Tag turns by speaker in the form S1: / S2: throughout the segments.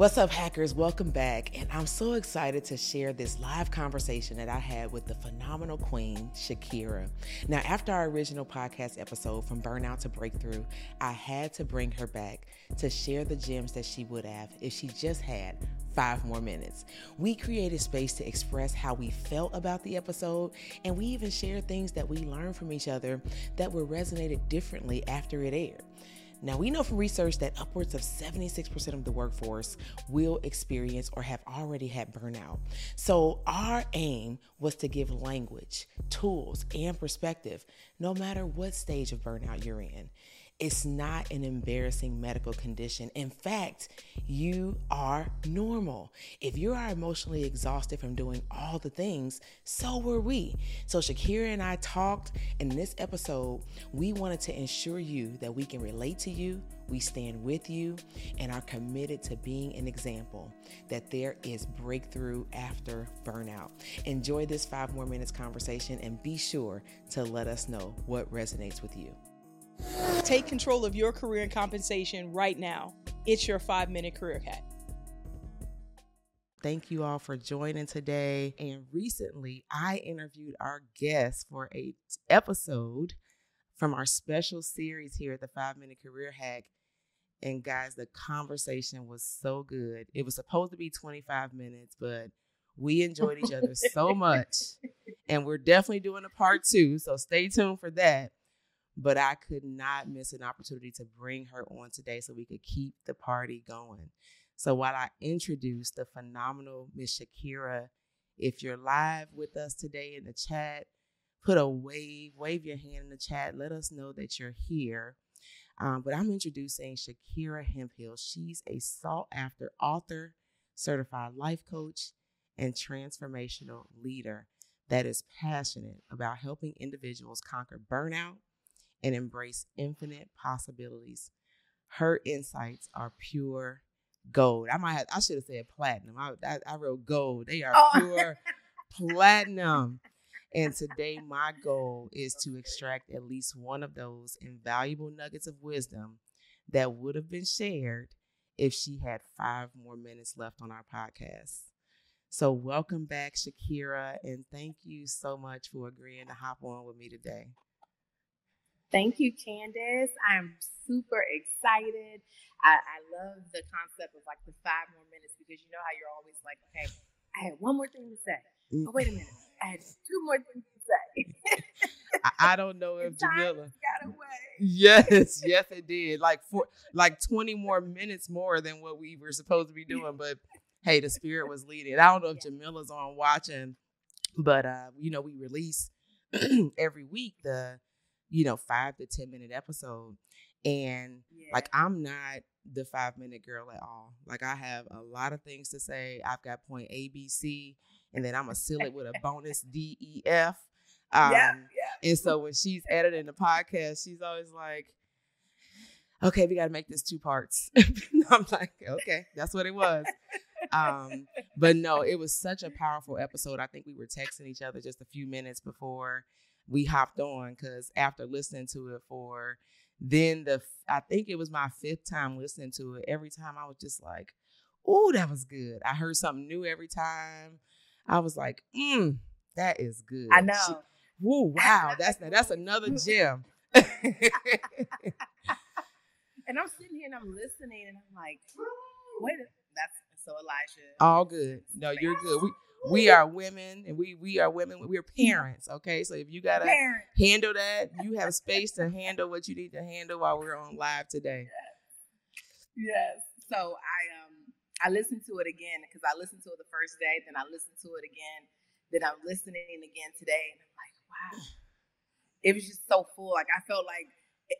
S1: What's up, hackers? Welcome back. And I'm so excited to share this live conversation that I had with the phenomenal queen, Shakira. Now, after our original podcast episode, From Burnout to Breakthrough, I had to bring her back to share the gems that she would have if she just had five more minutes. We created space to express how we felt about the episode, and we even shared things that we learned from each other that were resonated differently after it aired. Now, we know from research that upwards of 76% of the workforce will experience or have already had burnout. So, our aim was to give language, tools, and perspective no matter what stage of burnout you're in. It's not an embarrassing medical condition. In fact, you are normal. If you are emotionally exhausted from doing all the things, so were we. So, Shakira and I talked. In this episode, we wanted to ensure you that we can relate to you, we stand with you, and are committed to being an example that there is breakthrough after burnout. Enjoy this five more minutes conversation and be sure to let us know what resonates with you.
S2: Take control of your career and compensation right now. It's your five minute career hack.
S1: Thank you all for joining today. And recently, I interviewed our guest for a episode from our special series here at the Five Minute Career Hack. And guys, the conversation was so good. It was supposed to be 25 minutes, but we enjoyed each other so much. And we're definitely doing a part two. So stay tuned for that but I could not miss an opportunity to bring her on today so we could keep the party going. So while I introduce the phenomenal Miss Shakira, if you're live with us today in the chat, put a wave, wave your hand in the chat, let us know that you're here. Um, but I'm introducing Shakira Hemphill. She's a sought after author, certified life coach, and transformational leader that is passionate about helping individuals conquer burnout and embrace infinite possibilities. Her insights are pure gold. I might have, I should have said platinum. I, I, I wrote gold. They are oh. pure platinum. And today, my goal is to extract at least one of those invaluable nuggets of wisdom that would have been shared if she had five more minutes left on our podcast. So, welcome back, Shakira, and thank you so much for agreeing to hop on with me today.
S3: Thank you, Candace. I'm super excited. I, I, love the concept of like the five more minutes because you know how you're always like, okay, I had one more thing to say. Oh, wait a minute. I had two more things to say.
S1: I, I don't know if Jamila got away. Yes, yes, it did. Like for like 20 more minutes more than what we were supposed to be doing. But hey, the spirit was leading. I don't know if Jamila's on watching, but uh, you know, we release every week the you know, five to 10 minute episode. And yeah. like, I'm not the five minute girl at all. Like, I have a lot of things to say. I've got point A, B, C, and then I'm going to seal it with a bonus D, E, F. Um, yeah, yeah. And so when she's editing the podcast, she's always like, okay, we got to make this two parts. I'm like, okay, that's what it was. um, but no, it was such a powerful episode. I think we were texting each other just a few minutes before we hopped on because after listening to it for then the I think it was my fifth time listening to it. Every time I was just like, "Ooh, that was good." I heard something new every time. I was like, "Mm, that is good."
S3: I know. She,
S1: Ooh, wow, that's that's another gem.
S3: and I'm sitting here and I'm listening and I'm like, "Wait, that's so Elijah."
S1: All good. No, you're good. We we are women and we we are women we're parents okay so if you gotta Parent. handle that you have space to handle what you need to handle while we're on live today
S3: yes, yes. so i um i listened to it again because i listened to it the first day then i listened to it again then i'm listening again today and i'm like wow it was just so full like i felt like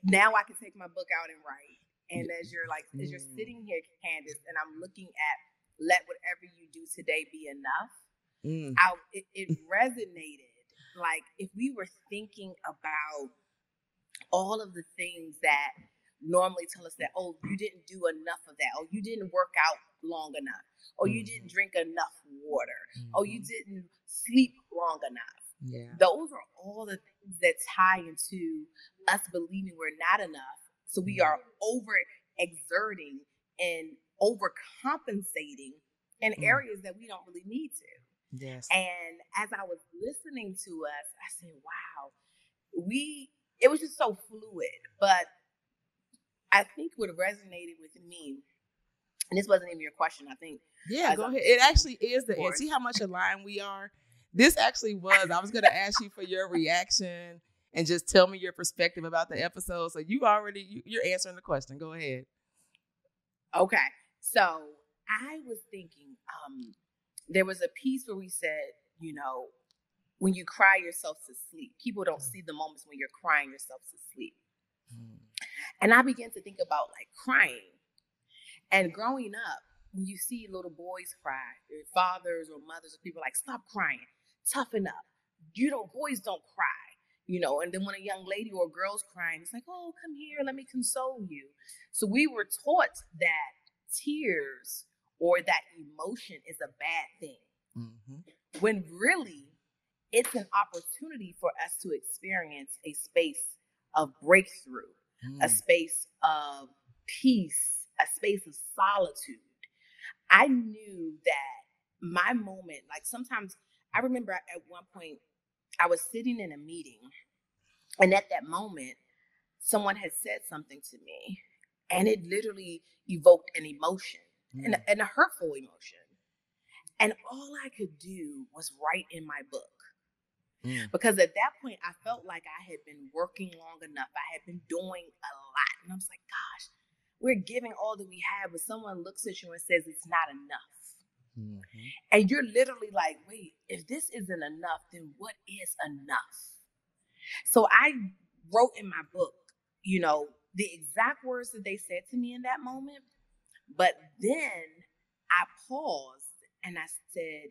S3: now i can take my book out and write and as you're like as you're mm. sitting here candace and i'm looking at let whatever you do today be enough mm. I, it, it resonated. Like if we were thinking about all of the things that normally tell us that, oh, you didn't do enough of that, or you didn't work out long enough, or you didn't mm-hmm. drink enough water, mm-hmm. or you didn't sleep long enough. Yeah. Those are all the things that tie into us believing we're not enough. So we are over exerting and overcompensating in
S1: Mm.
S3: areas that we don't really need to.
S1: Yes.
S3: And as I was listening to us, I said, wow, we, it was just so fluid. But I think what resonated with me, and this wasn't even your question, I think,
S1: Yeah, go
S3: I'm
S1: ahead. It actually is the end. See how much aligned we are? This actually was. I was going to ask you for your reaction and just tell me your perspective about the episode. So you already you, you're answering the question. Go ahead.
S3: Okay. So I was thinking, um, there was a piece where we said, you know, when you cry yourself to sleep, people don't mm. see the moments when you're crying yourself to sleep. Mm. And I began to think about like crying. And growing up, when you see little boys cry, their fathers or mothers or people like, stop crying, toughen up. You know, boys don't cry, you know. And then when a young lady or girl's crying, it's like, oh, come here, let me console you. So we were taught that tears or that emotion is a bad thing
S1: Mm-hmm.
S3: when really it's an opportunity for us to experience a space of breakthrough, a
S1: Mm.
S3: space of peace, a space of solitude. I knew that my moment, like sometimes I remember at one point I was sitting in a meeting, and at that moment, someone had said something to me, and it literally evoked an emotion,
S1: Mm.
S3: and a hurtful emotion. And all I could do was write in my book
S1: Mm.
S3: because at that point I felt like I had been working long enough. I had been doing a lot. And I was like, gosh, we're giving all that we have, but someone looks at you and says it's not enough.
S1: Mhm.
S3: And you're literally like, wait, if this isn't enough, then what is enough? So I wrote in my book, you know, the exact words that they said to me in that moment. But then I paused and I said,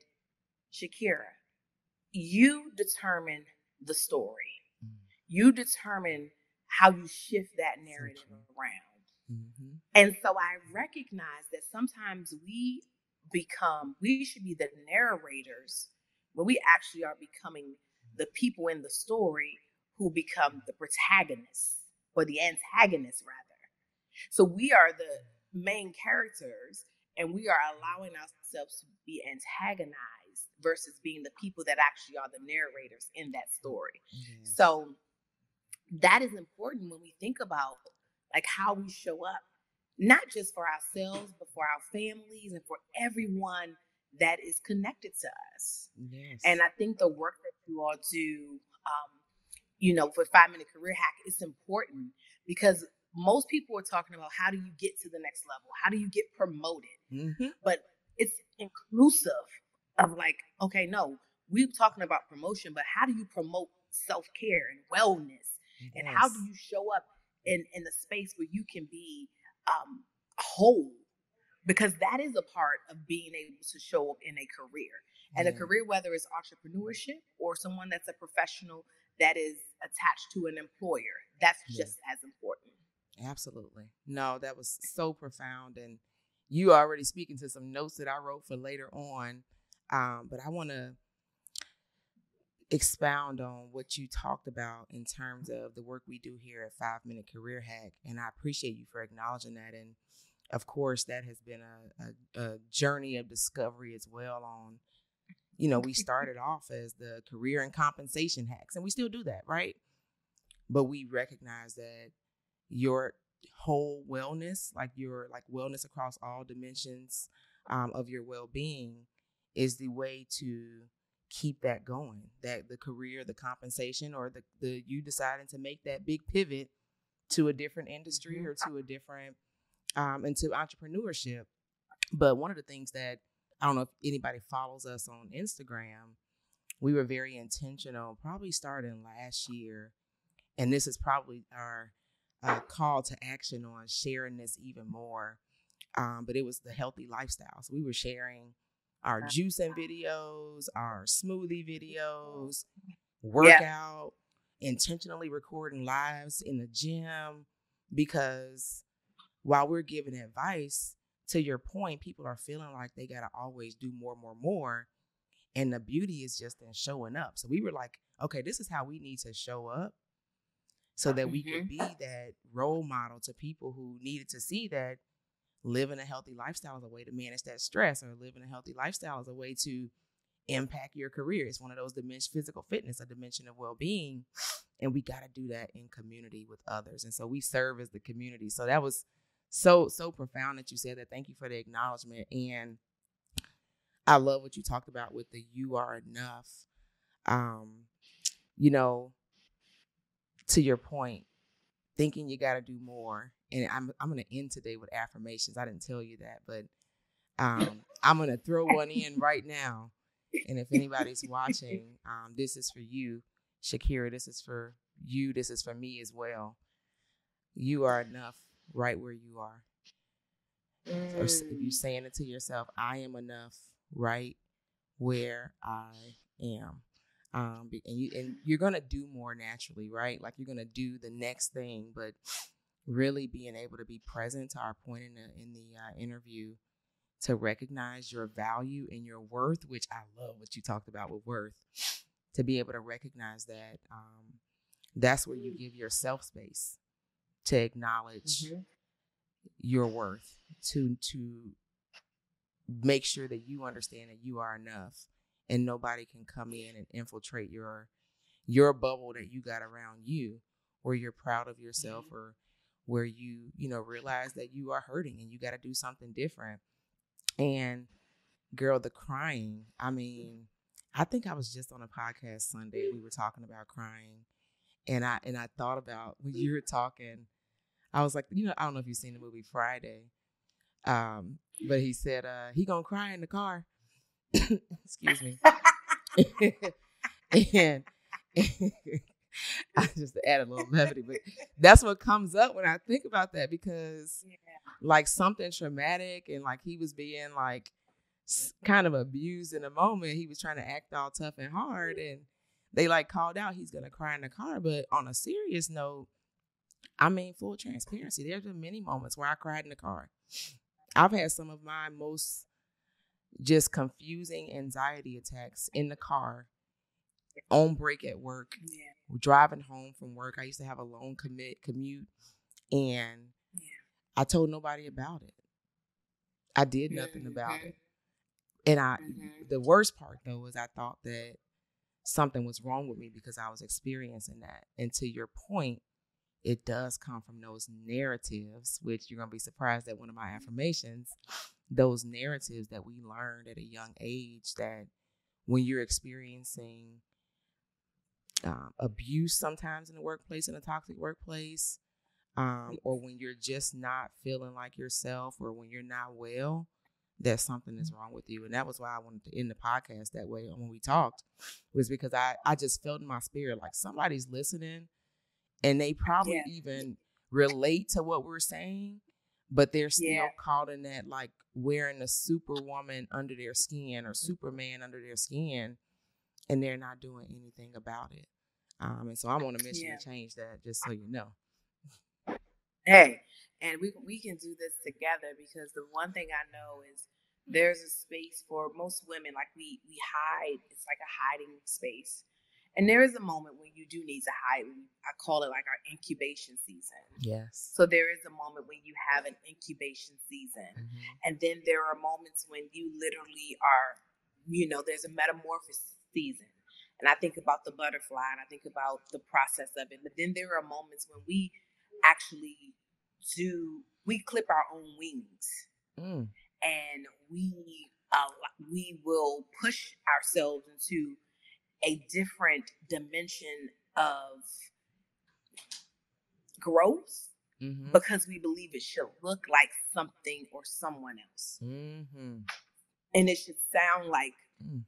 S3: Shakira, you determine the story.
S1: Mm.
S3: You determine how you shift that narrative around.
S1: Mhm.
S3: And so I recognize that sometimes we become, we should be the narrators when we actually are becoming the people in the story who become the protagonists or the antagonists, rather. So we are the main characters and we are allowing ourselves to be antagonized versus being the people that actually are the narrators in that story.
S1: Yes.
S3: So that is important when we think about like how we show up, not just for ourselves, but for our families and for everyone that is connected to us.
S1: yes.
S3: And I think the work that you all do, um, you know, for Five Minute Career Hack is important because most people are talking about how do you get to the next level? How do you get promoted?
S1: Mhm.
S3: But it's inclusive of like, okay, no, we're talking about promotion, but how do you promote self care and wellness? And how do you show up in, in the space where you can be um, whole? Because that is a part of being able to show up in a career. And a career, whether it's entrepreneurship or someone that's a professional that is attached to an employer, that's
S1: Yeah.
S3: just as important.
S1: Absolutely. No, that was so profound. And you already speaking to some notes that I wrote for later on. Um, but I want to expound on what you talked about in terms of the work we do here at Five Minute Career Hack. And I appreciate you for acknowledging that. And of course, that has been a, a, a journey of discovery as well on, you know, we started off as the career and compensation hacks, and we still do that, right? But we recognize that your whole wellness, like your like wellness across all dimensions um, of your well-being, is the way to keep that going. That the career, the compensation, or the the you deciding to make that big pivot to a different industry
S3: Mhm.
S1: or to a different um, into entrepreneurship. But one of the things that I don't know if anybody follows us on Instagram, we were very intentional, probably starting last year, and this is probably our uh, call to action on sharing this even more. Um, but it was the healthy lifestyle. So we were sharing our juicing videos, our smoothie videos, workout, intentionally recording lives in the gym because while we're giving advice, to your point, people are feeling like they got to always do more, more, more. And the beauty is just in showing up. So we were like, okay, this is how we need to show up so that we could be that role model to people who needed to see that living a healthy lifestyle is a way to manage that stress, or living a healthy lifestyle is a way to impact your career. It's one of those dimensions, physical fitness, a dimension of well being. And we got to do that in community with others. And so we serve as the community. So that was so, so profound that you said that. Thank you for the acknowledgement. And I love what you talked about with the you are enough. Um, you know, to your point, thinking you got to do more. And I'm I'm going to end today with affirmations. I didn't tell you that, but um, I'm going to throw one in right now. And if anybody's watching, um, this is for you, Shakira. This is for you. This is for me as well. You are enough right where you are. Mm. Or if you're saying it to yourself, I am enough right where I am. Um, and you and you're gonna do more naturally, right? Like you're gonna do the next thing, but really being able to be present to our point in the in the uh, interview to recognize your value and your worth, which I love what you talked about with worth, to be able to recognize that um, that's where you give yourself space to acknowledge mm-hmm. your worth, to to make sure that you understand that you are enough and nobody can come in and infiltrate your your bubble that you got around you where you're proud of yourself mm-hmm. or where you you know realize that you are hurting and you got to do something different and girl, the crying, I mean, I think I was just on a podcast Sunday. We were talking about crying. And I and I thought about when you were talking, I was like, you know, I don't know if you've seen the movie Friday. Um, but he said uh he gonna cry in the car. Excuse me. and, and I just add a little levity, but that's what comes up when I think about that because yeah. like something traumatic and like he was being like kind of abused in a moment. He was trying to act all tough and hard and they like called out he's gonna cry in the car. But on a serious note, I mean full transparency. There's been many moments where I cried in the car. I've had some of my most just confusing anxiety attacks in the car on break at work, yeah. driving home from work. I used to have a long commit commute, and yeah. I told nobody about it. I did nothing mm-hmm. about it. And I, mm-hmm. the worst part though is I thought that something was wrong with me because I was experiencing that. And to your point, it does come from those narratives, which you're gonna be surprised at one of my affirmations, those narratives that we learned at a young age that when you're experiencing um, abuse sometimes in the workplace, in a toxic workplace, um, or when you're just not feeling like yourself, or when you're not well, that something is wrong with you. And that was why I wanted to end the podcast that way when we talked, was because I, I just felt in my spirit like somebody's listening and they probably yeah. even relate to what we're saying, but they're still yeah. caught in that like wearing a superwoman under their skin or Superman under their skin and they're not doing anything about it. Um, and so I'm on a mission yeah. to change that, just so you know.
S3: Hey, and we we can do this together because the one thing I know is there's a space for most women. Like we we hide. It's like a hiding space. And there is a moment when you do need to hide. I call it like our incubation season.
S1: Yes.
S3: So there is a moment when you have an incubation season. Mm-hmm. And then there are moments when you literally are, you know, there's a metamorphosis season. And I think about the butterfly and I think about the process of it. But then there are moments when we actually do, we clip our own wings mm. and we, uh, we will push ourselves into a different dimension of growth mm-hmm. because we believe it should look like something or someone else. Mm-hmm. And it should sound like mm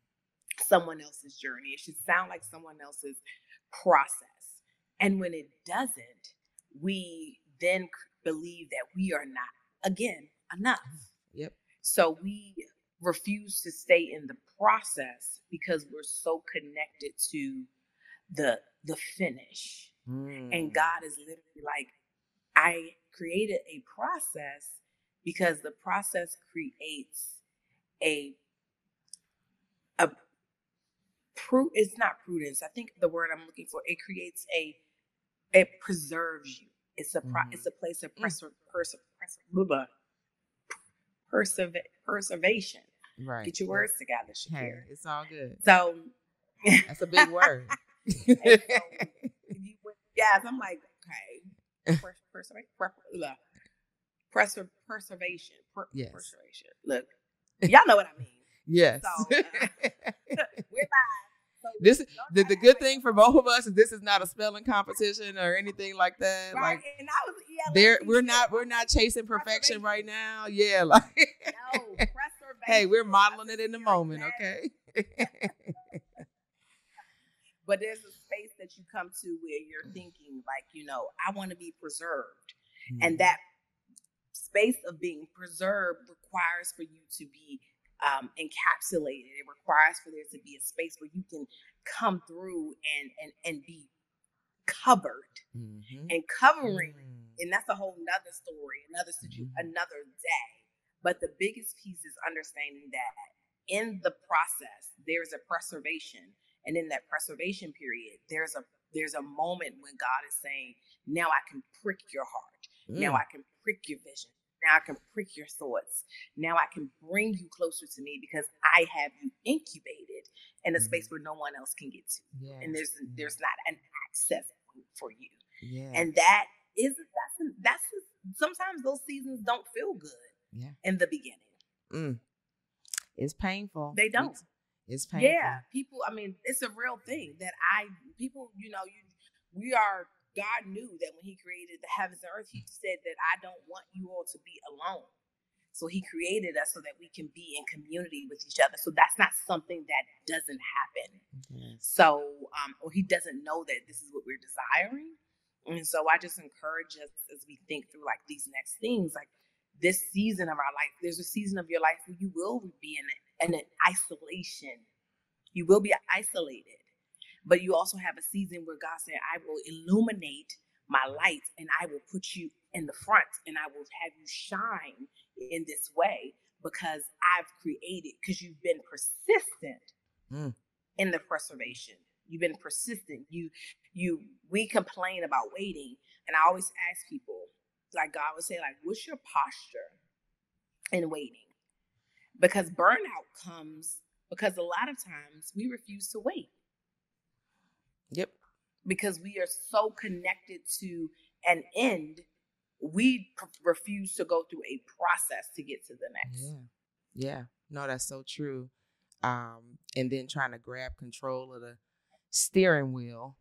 S3: someone else's journey. It should sound like someone else's process. And when it doesn't, we then believe that we are not, again, enough.
S1: Yep.
S3: So we refuse to stay in the process because we're so connected to the the finish. Mm. And God is literally like, I created a process because the process creates a a pru- it's not prudence. I think the word I'm looking for it creates a it preserves you. It's a pro- mm-hmm. it's a place of pres- pers- pres- persever- perseveration.
S1: Right.
S3: Get your words together, Shakira.
S1: Hey, it's all good.
S3: So
S1: That's a big word.
S3: So, you yes, I'm like, okay. Per- persever- per- look, preservation. Per-
S1: Yes.
S3: Preservation. Look, y'all know what I mean.
S1: yes.
S3: So, uh, We're live. So
S1: this the, the good thing for both of us is this is not a spelling competition or anything like that.
S3: like- right.
S1: Like
S3: and I was
S1: there we're not we're not chasing perfection right now. Yeah, like
S3: No.
S1: Hey, we're modeling it in the moment, okay?
S3: But there's a space that you come to where you're thinking, like, you know, I want to be preserved.
S1: Mm-hmm.
S3: and that space of being preserved requires for you to be um, encapsulated it requires for there to be a space where you can come through and and and be covered
S1: Mhm.
S3: and covering
S1: Mm.
S3: and that's a whole nother story another situ-
S1: Mhm.
S3: another day but the biggest piece is understanding that in the process there's a preservation and in that preservation period there's a there's a moment when god is saying now i can prick your heart now
S1: Mm.
S3: I can prick your vision. Now I can prick your thoughts. Now I can bring you closer to me because I have you incubated in a
S1: Mhm.
S3: space where no one else can get to.
S1: yeah.
S3: And there's there's not an access point for you.
S1: yeah.
S3: And that is that's that's sometimes those seasons don't feel good
S1: yeah.
S3: in the beginning.
S1: Mm. It's painful.
S3: They don't.
S1: It's, it's painful.
S3: Yeah, people. I mean, it's a real thing that I people. You know, you we are. God knew that when He created the heavens and earth, He said that I don't want you all to be alone. So He created us so that we can be in community with each other. So that's not something that doesn't happen.
S1: Yes.
S3: So, um, or He doesn't know that this is what we're desiring. And so I just encourage us as we think through like these next things, like this season of our life, there's a season of your life where you will be in, in an isolation. You will be isolated. But you also have a season where God said, I will illuminate my light and I will put you in the front and I will have you shine in this way because I've created, because you've been persistent
S1: Mm.
S3: in the preservation. You've been persistent. You, you, we complain about waiting. And I always ask people, like God would say, like, what's your posture in waiting? Because burnout comes because a lot of times we refuse to wait
S1: Yep.
S3: because we are so connected to an end, we p- refuse to go through a process to get to the next.
S1: Yeah. Yeah. No, that's so true. Um, and then trying to grab control of the steering wheel,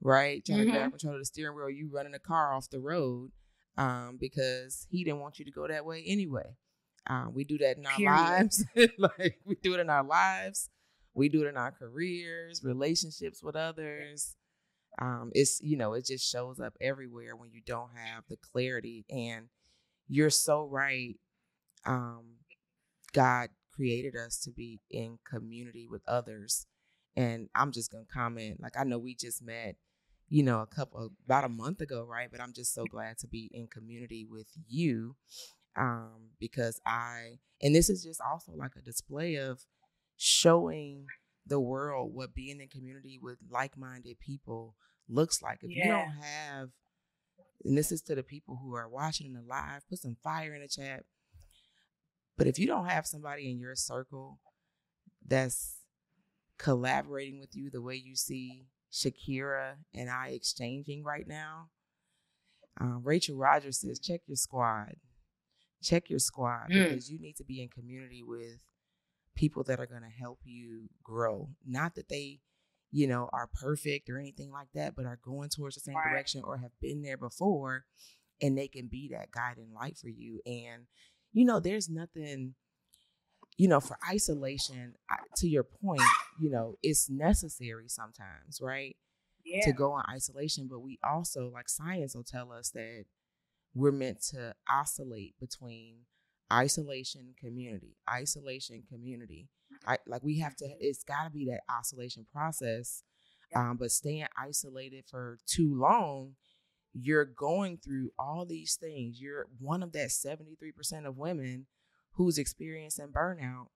S1: right? Trying to grab control of the steering wheel, you running a car off the road um, because he didn't want you to go that way anyway. Um, we do that in our
S3: Period.
S1: lives. like we do it in our lives. We do it in our careers, relationships with others. Um, it's you know, it just shows up everywhere when you don't have the clarity. And you're so right. Um, God created us to be in community with others. And I'm just gonna comment, like I know we just met, you know, a couple about a month ago, right? But I'm just so glad to be in community with you. Um, because I and this is just also like a display of showing the world what being in community with like-minded people looks like. If you don't have and this is to the people who are watching in the live, put some fire in the chat. But if you don't have somebody in your circle that's collaborating with you the way you see Shakira and I exchanging right now, um, Rachel Rodgers says, check your squad. Check your squad
S3: Mm.
S1: because you need to be in community with people that are going to help you grow. Not that they, you know, are perfect or anything like that, but are going towards the same
S3: Right.
S1: direction or have been there before and they can be that guiding light for you. And, you know, there's nothing, you know, for isolation, to your point, you know, it's necessary sometimes, right?
S3: Yeah.
S1: to go in isolation, but we also, like science will tell us that we're meant to oscillate between isolation, community, isolation, community. I, like we have to, it's got to be that oscillation process. Um, but staying isolated for too long, you're going through all these things. You're one of that 73% of women who's experiencing burnout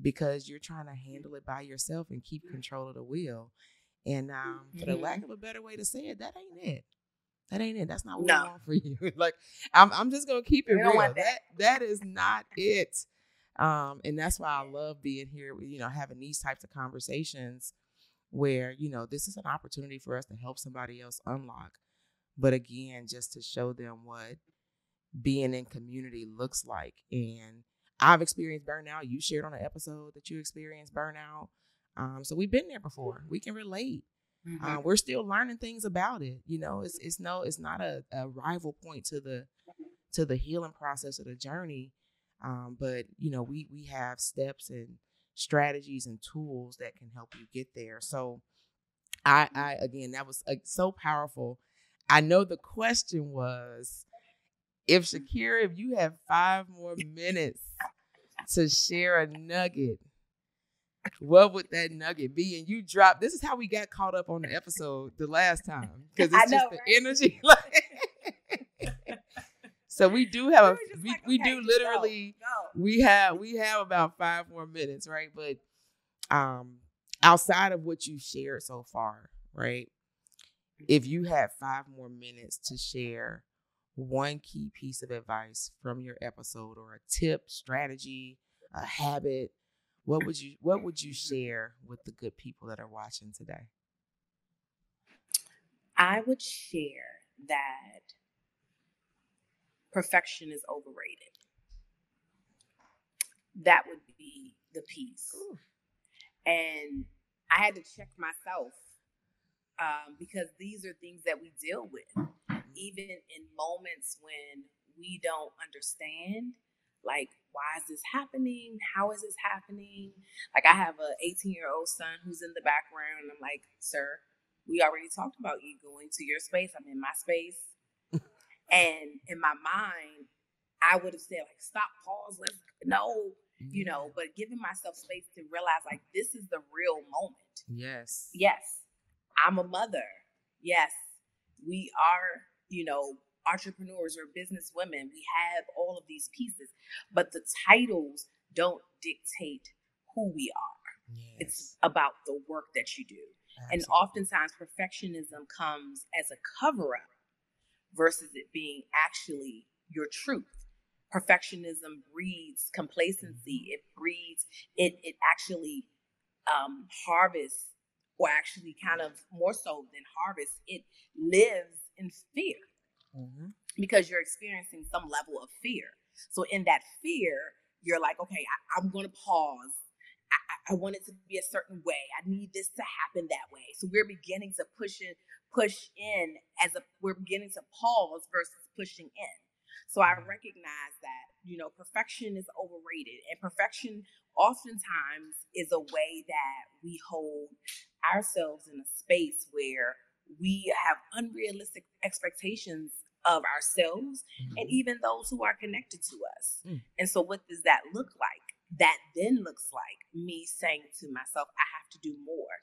S1: because you're trying to handle it by yourself and keep control of the wheel. And um, for the lack of a better way to say it, that ain't it. That ain't it. That's not what
S3: No.
S1: we want for you. like I'm I'm just gonna keep it real. That.
S3: that.
S1: that is not it. Um, and that's why I love being here, you know, having these types of conversations where, you know, this is an opportunity for us to help somebody else unlock. But again, just to show them what being in community looks like. And I've experienced burnout. You shared on an episode that you experienced burnout. Um, so we've been there before. We can relate.
S3: Mhm.
S1: Uh, we're still learning things about it. You know, it's it's no, it's not a, a rival point to the to the healing process of the journey. Um, but you know, we we have steps and strategies and tools that can help you get there. So, I I again, that was uh, so powerful. I know the question was, if Shakira, if you have five more minutes to share a nugget, what would that nugget be? And you drop. This is how we got caught up on the episode the last time because it's just the
S3: right?
S1: energy. like- so we do have a we,
S3: like,
S1: we
S3: okay,
S1: do
S3: go,
S1: literally
S3: go.
S1: we have we have about five more minutes, right? But um outside of what you shared so far, right? If you had five more minutes to share one key piece of advice from your episode or a tip, strategy, a habit, what would you what would you share with the good people that are watching today?
S3: I would share that perfection is overrated. That would be the piece. And I had to check myself um, because these are things that we deal with. Mm-hmm. Even in moments when we don't understand, like, why is this happening? How is this happening? Like, I have a 18 year old son who's in the background, and I'm like, sir, we already talked about you going to your space. I'm in my space. and in my mind, I would have said, like, stop, pause, let's no, you know, but giving myself space to realize like this is the real moment.
S1: Yes.
S3: Yes, I'm a mother. Yes, we are, you know, entrepreneurs or business women. We have all of these pieces, but the titles don't dictate who we are. It's about the work that you do. And oftentimes perfectionism comes as a cover up versus it being actually your truth. Perfectionism breeds complacency. It breeds, it, it actually um, harvests, or actually kind of more so than harvests, it lives in fear
S1: Mhm.
S3: because you're experiencing some level of fear. So in that fear, you're like, okay, I, I'm going to pause. I, I- I want it to be a certain way. I need this to happen that way. So we're beginning to push in, push in as a we're beginning to pause versus pushing in. So I recognize that you know perfection is overrated, and perfection oftentimes is a way that we hold ourselves in a space where we have unrealistic expectations of ourselves and
S1: Mhm.
S3: even those who are connected to us.
S1: Mm.
S3: And so, what does that look like? That then looks like me saying to myself, I have to do more.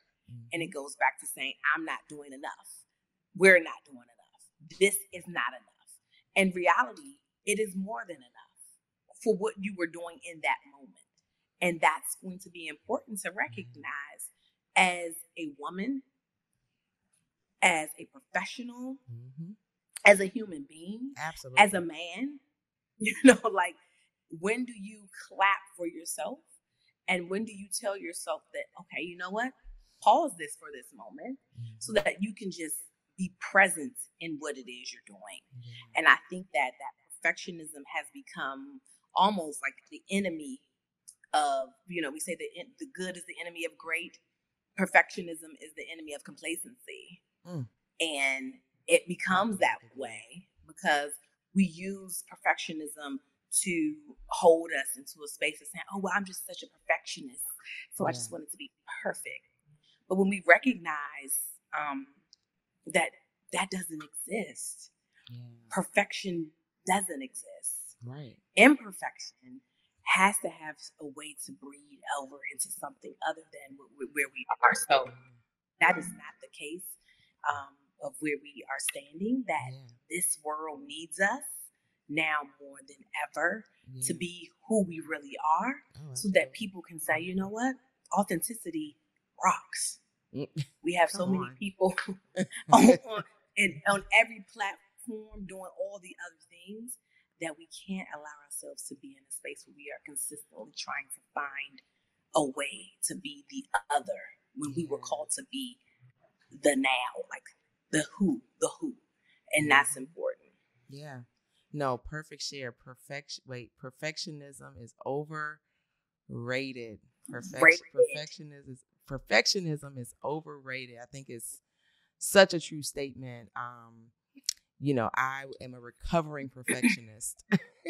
S3: And it goes back to saying, I'm not doing enough. We're not doing enough. This is not enough. In reality, it is more than enough for what you were doing in that moment. And that's going to be important to recognize as a woman, as a professional,
S1: Mhm.
S3: as a human being,
S1: Absolutely.
S3: as a man, you know, like when do you clap for yourself? And when do you tell yourself that, okay, you know what? Pause this for this moment so that you can just be present in what it is you're doing.
S1: Yeah.
S3: And I think that that perfectionism has become almost like the enemy of, you know, we say the the good is the enemy of great. Perfectionism is the enemy of complacency.
S1: Mm.
S3: And it becomes that way because we use perfectionism to hold us into a space of saying, oh, well, I'm just such a perfectionist. So I just want it to be perfect. But when we recognize um, that that doesn't exist,
S1: Yeah.
S3: perfection doesn't exist.
S1: Right.
S3: Imperfection has to have a way to breed over into something other than wh- wh- where we are. So that is not the case um, of where we are standing. That
S1: Yeah.
S3: this world needs us now more than ever to be who we really are,
S1: Oh,
S3: so that people can say, you know what, authenticity rocks.
S1: Mm.
S3: We have so many
S1: on.
S3: people on, on- and on every platform doing all the other things that we can't allow ourselves to be in a space where we are consistently trying to find a way to be the other when we were called to be the now, like the who, the who. And that's important.
S1: Yeah. No, perfect share. Perfection. Wait, perfectionism is overrated. Perfection. Perfectionism is perfectionism is overrated. I think it's such a true statement. Um, you know, I am a recovering perfectionist.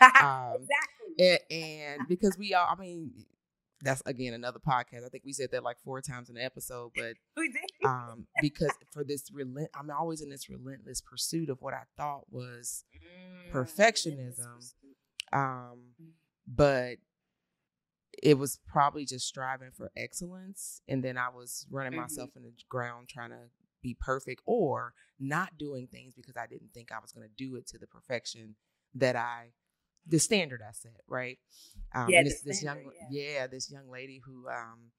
S1: um,
S3: exactly.
S1: And, and, because we all, I mean, that's again another podcast. I think we said that like four times in the episode, but
S3: we did.
S1: Um, because for this relent, I'm always in this relentless pursuit of what I thought was mm, perfectionism. Um, mm. but it was probably just striving for excellence, and then I was running mm-hmm. myself in the ground trying to be perfect, or not doing things because I didn't think I was going to do it to the perfection that I the standard I set, right? Um, yeah, this, this young, yeah. yeah. this young lady who um,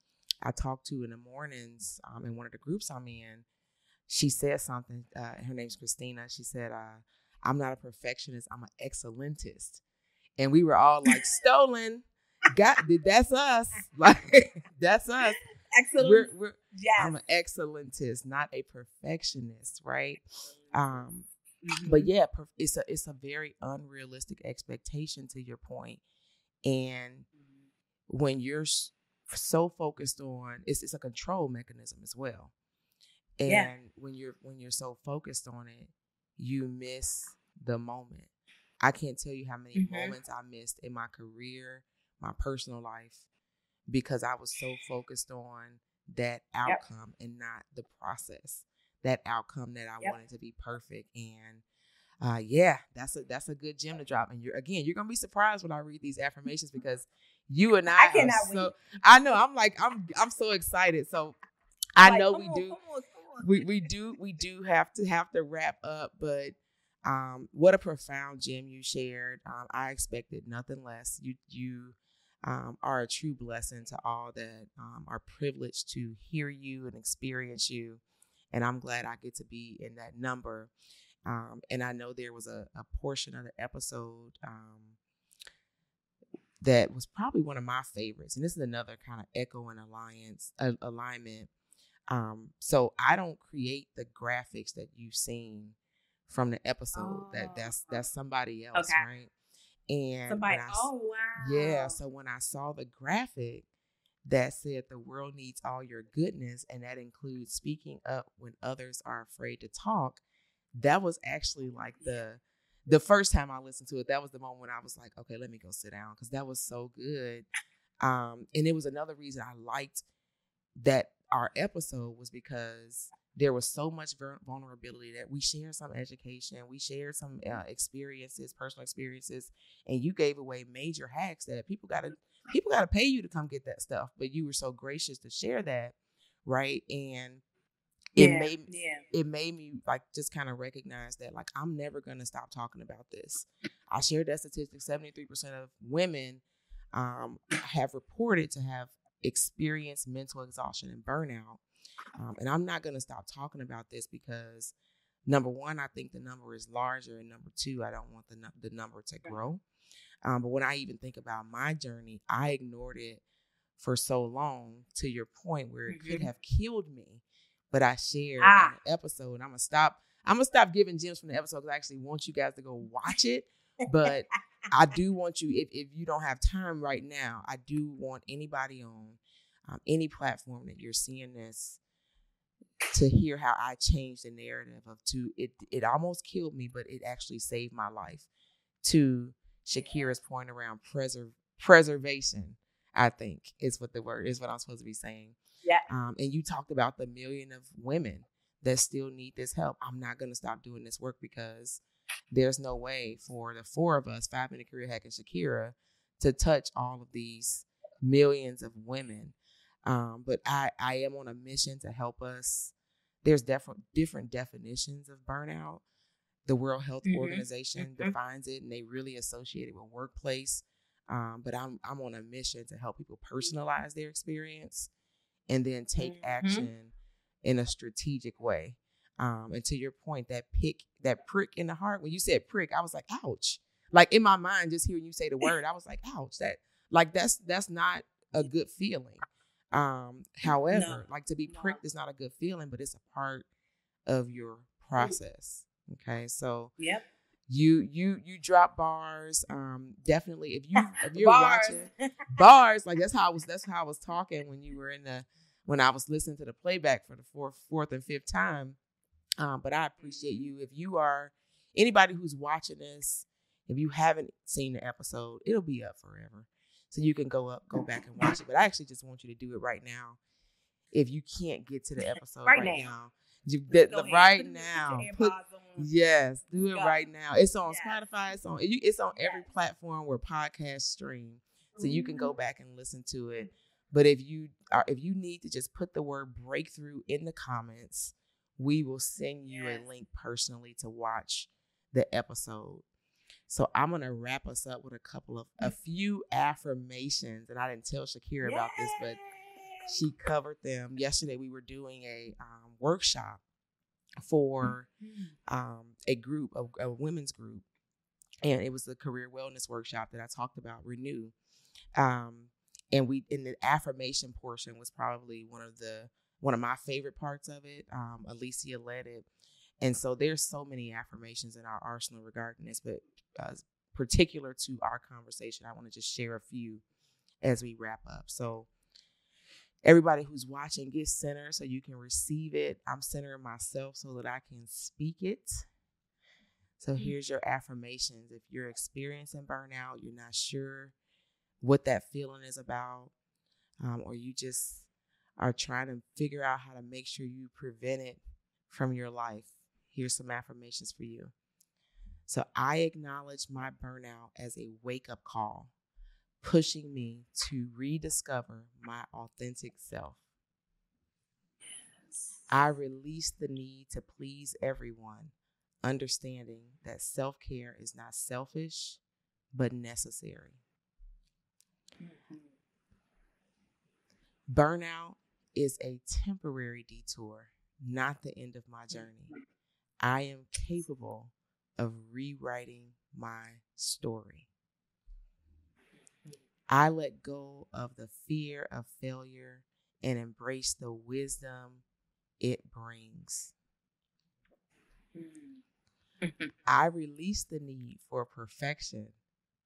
S1: I talked to in the mornings um, in one of the groups I'm in, she said something. Uh, her name's Christina. She said, uh, "I'm not a perfectionist. I'm an excellentist," and we were all like, "Stolen." Got that's us. Like that's us.
S3: Excellent. We're, we're,
S1: yes. I'm an excellentist, not a perfectionist, right? Um, Mm-hmm. But yeah, it's a it's a very unrealistic expectation to your point, and mm-hmm. when you're so focused on it's it's a control mechanism as well, and yeah. when you're when you're so focused on it, you miss the moment. I can't tell you how many mm-hmm. moments I missed in my career, my personal life, because I was so focused on that outcome yep. and not the process that outcome that I yep. wanted to be perfect. And uh, yeah, that's a that's a good gem to drop. And you're again, you're gonna be surprised when I read these affirmations because you and I,
S3: I cannot
S1: so, wait. I know I'm like I'm I'm so excited. So I like, know we on, do come on, come on. we we do we do have to have to wrap up, but um, what a profound gem you shared. Um, I expected nothing less. You you um, are a true blessing to all that um, are privileged to hear you and experience you and I'm glad I get to be in that number. Um, and I know there was a, a portion of the episode um, that was probably one of my favorites, and this is another kind of echo and alliance uh, alignment. Um, so I don't create the graphics that you've seen from the episode. Oh, that that's that's somebody else, okay. right? And
S3: somebody. I, oh wow.
S1: Yeah. So when I saw the graphic, that said the world needs all your goodness and that includes speaking up when others are afraid to talk. That was actually like the the first time i listened to it that was the moment when i was like okay let me go sit down because that was so good. Um and it was another reason i liked that our episode was because there was so much vulnerability that we shared some education we shared some uh, experiences personal experiences and you gave away major hacks that people got to people got to pay you to come get that stuff, but you were so gracious to share that, right? And it yeah, made yeah. it made me like just kind of recognize that like I'm never gonna stop talking about this. I shared that statistic: seventy three percent of women um, have reported to have experienced mental exhaustion and burnout, um, and I'm not gonna stop talking about this because number one, I think the number is larger, and number two, I don't want the the number to grow. Um, but when I even think about my journey, I ignored it for so long to your point where it mm-hmm. could have killed me. But I shared ah. an episode. I'm gonna stop. I'm gonna stop giving gems from the episode because I actually want you guys to go watch it. But I do want you, if, if you don't have time right now, I do want anybody on um, any platform that you're seeing this to hear how I changed the narrative of to it. It almost killed me, but it actually saved my life. To Shakira's point around preser- preservation, I think is what the word is what I'm supposed to be saying.
S3: Yeah.
S1: Um, and you talked about the million of women that still need this help. I'm not going to stop doing this work because there's no way for the four of us, Five Minute Career Hack and Shakira, to touch all of these millions of women. Um, but I, I am on a mission to help us. There's different different definitions of burnout the World Health mm-hmm. Organization mm-hmm. defines it, and they really associate it with workplace. Um, but I'm I'm on a mission to help people personalize their experience and then take mm-hmm. action in a strategic way. Um, and to your point, that pick, that prick in the heart. When you said prick, I was like, ouch. Like in my mind, just hearing you say the word, I was like, ouch. That like that's that's not a good feeling. Um, however, no, like to be pricked no. is not a good feeling, but it's a part of your process. Okay, so
S3: yep.
S1: You you you drop bars. Um, definitely if you if you're watching bars, like that's how I was that's how I was talking when you were in the when I was listening to the playback for the fourth fourth and fifth time. Um, but I appreciate you. If you are anybody who's watching this, if you haven't seen the episode, it'll be up forever. So you can go up, go back and watch it. But I actually just want you to do it right now. If you can't get to the episode right, right now. now you, the, the right now. Put, yes, do it right now. It's on yes. Spotify. It's on it's on every platform where podcasts stream. So you can go mm-hmm. back and listen to it. But if you are if you need to just put the word breakthrough in the comments, we will send you yes. a link personally to watch the episode. So I'm gonna wrap us up with a couple of a few affirmations, and I didn't tell Shakira Yay! about this, but she covered them yesterday. We were doing a um, workshop for mm-hmm. um, a group, a, a women's group, and it was the career wellness workshop that I talked about, Renew. Um, and we in the affirmation portion was probably one of the one of my favorite parts of it. Um, Alicia led it, and so there's so many affirmations in our arsenal regarding this, but uh, particular to our conversation, I want to just share a few as we wrap up. So everybody who's watching get centered so you can receive it. I'm centering myself so that I can speak it. So mm-hmm. here's your affirmations. If you're experiencing burnout, you're not sure what that feeling is about, um, or you just are trying to figure out how to make sure you prevent it from your life, here's some affirmations for you. So I acknowledge my burnout as a wake up call, pushing me to rediscover my authentic self. Yes. I release the need to please everyone, understanding that self care is not selfish, but necessary. Mm-hmm. Burnout is a temporary detour, not the end of my journey. I am capable of rewriting my story. I let go of the fear of failure and embrace the wisdom it brings. Mm. I release the need for perfection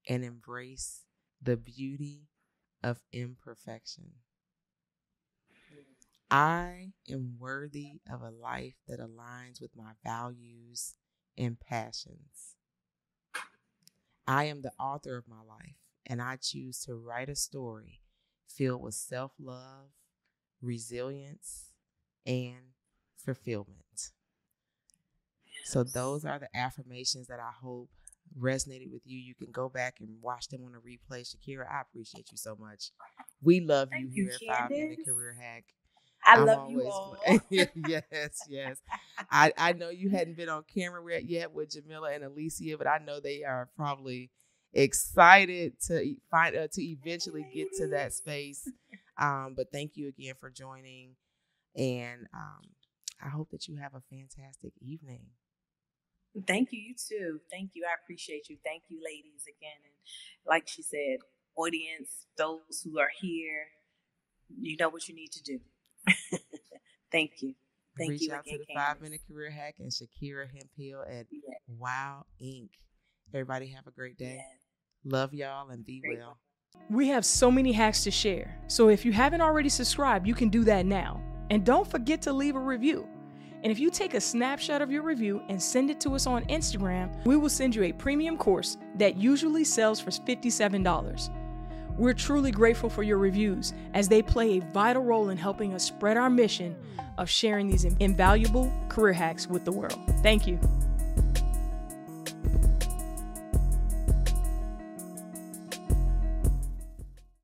S1: and embrace the beauty of imperfection. I am worthy of a life that aligns with my values and passions. I am the author of my life, and I choose to write a story filled with self love, resilience, and fulfillment. Yes. So, those are the affirmations that I hope resonated with you. You can go back and watch them on a replay. Shakira, I appreciate you so much. We love Thank you here you, at Five Minute Career Hack.
S3: I I'm love you all.
S1: yes, yes. I, I know you hadn't been on camera yet with Jamila and Alicia, but I know they are probably excited to find uh, to eventually get to that space. Um, but thank you again for joining, and um, I hope that you have a fantastic evening.
S3: Thank you, you too. Thank you. I appreciate you. Thank you, ladies, again. And like she said, audience, those who are here, you know what you need to do. Thank you. Thank
S1: Reach
S3: you
S1: out
S3: again,
S1: to the Five Minute Career Hack and Shakira Hemphill at yeah. Wow Inc. Everybody have a great day. Love y'all and be great. well.
S2: We have so many hacks to share. So if you haven't already subscribed, you can do that now. And don't forget to leave a review. And if you take a snapshot of your review and send it to us on Instagram, we will send you a premium course that usually sells for $57. We're truly grateful for your reviews as they play a vital role in helping us spread our mission of sharing these invaluable career hacks with the world. Thank you.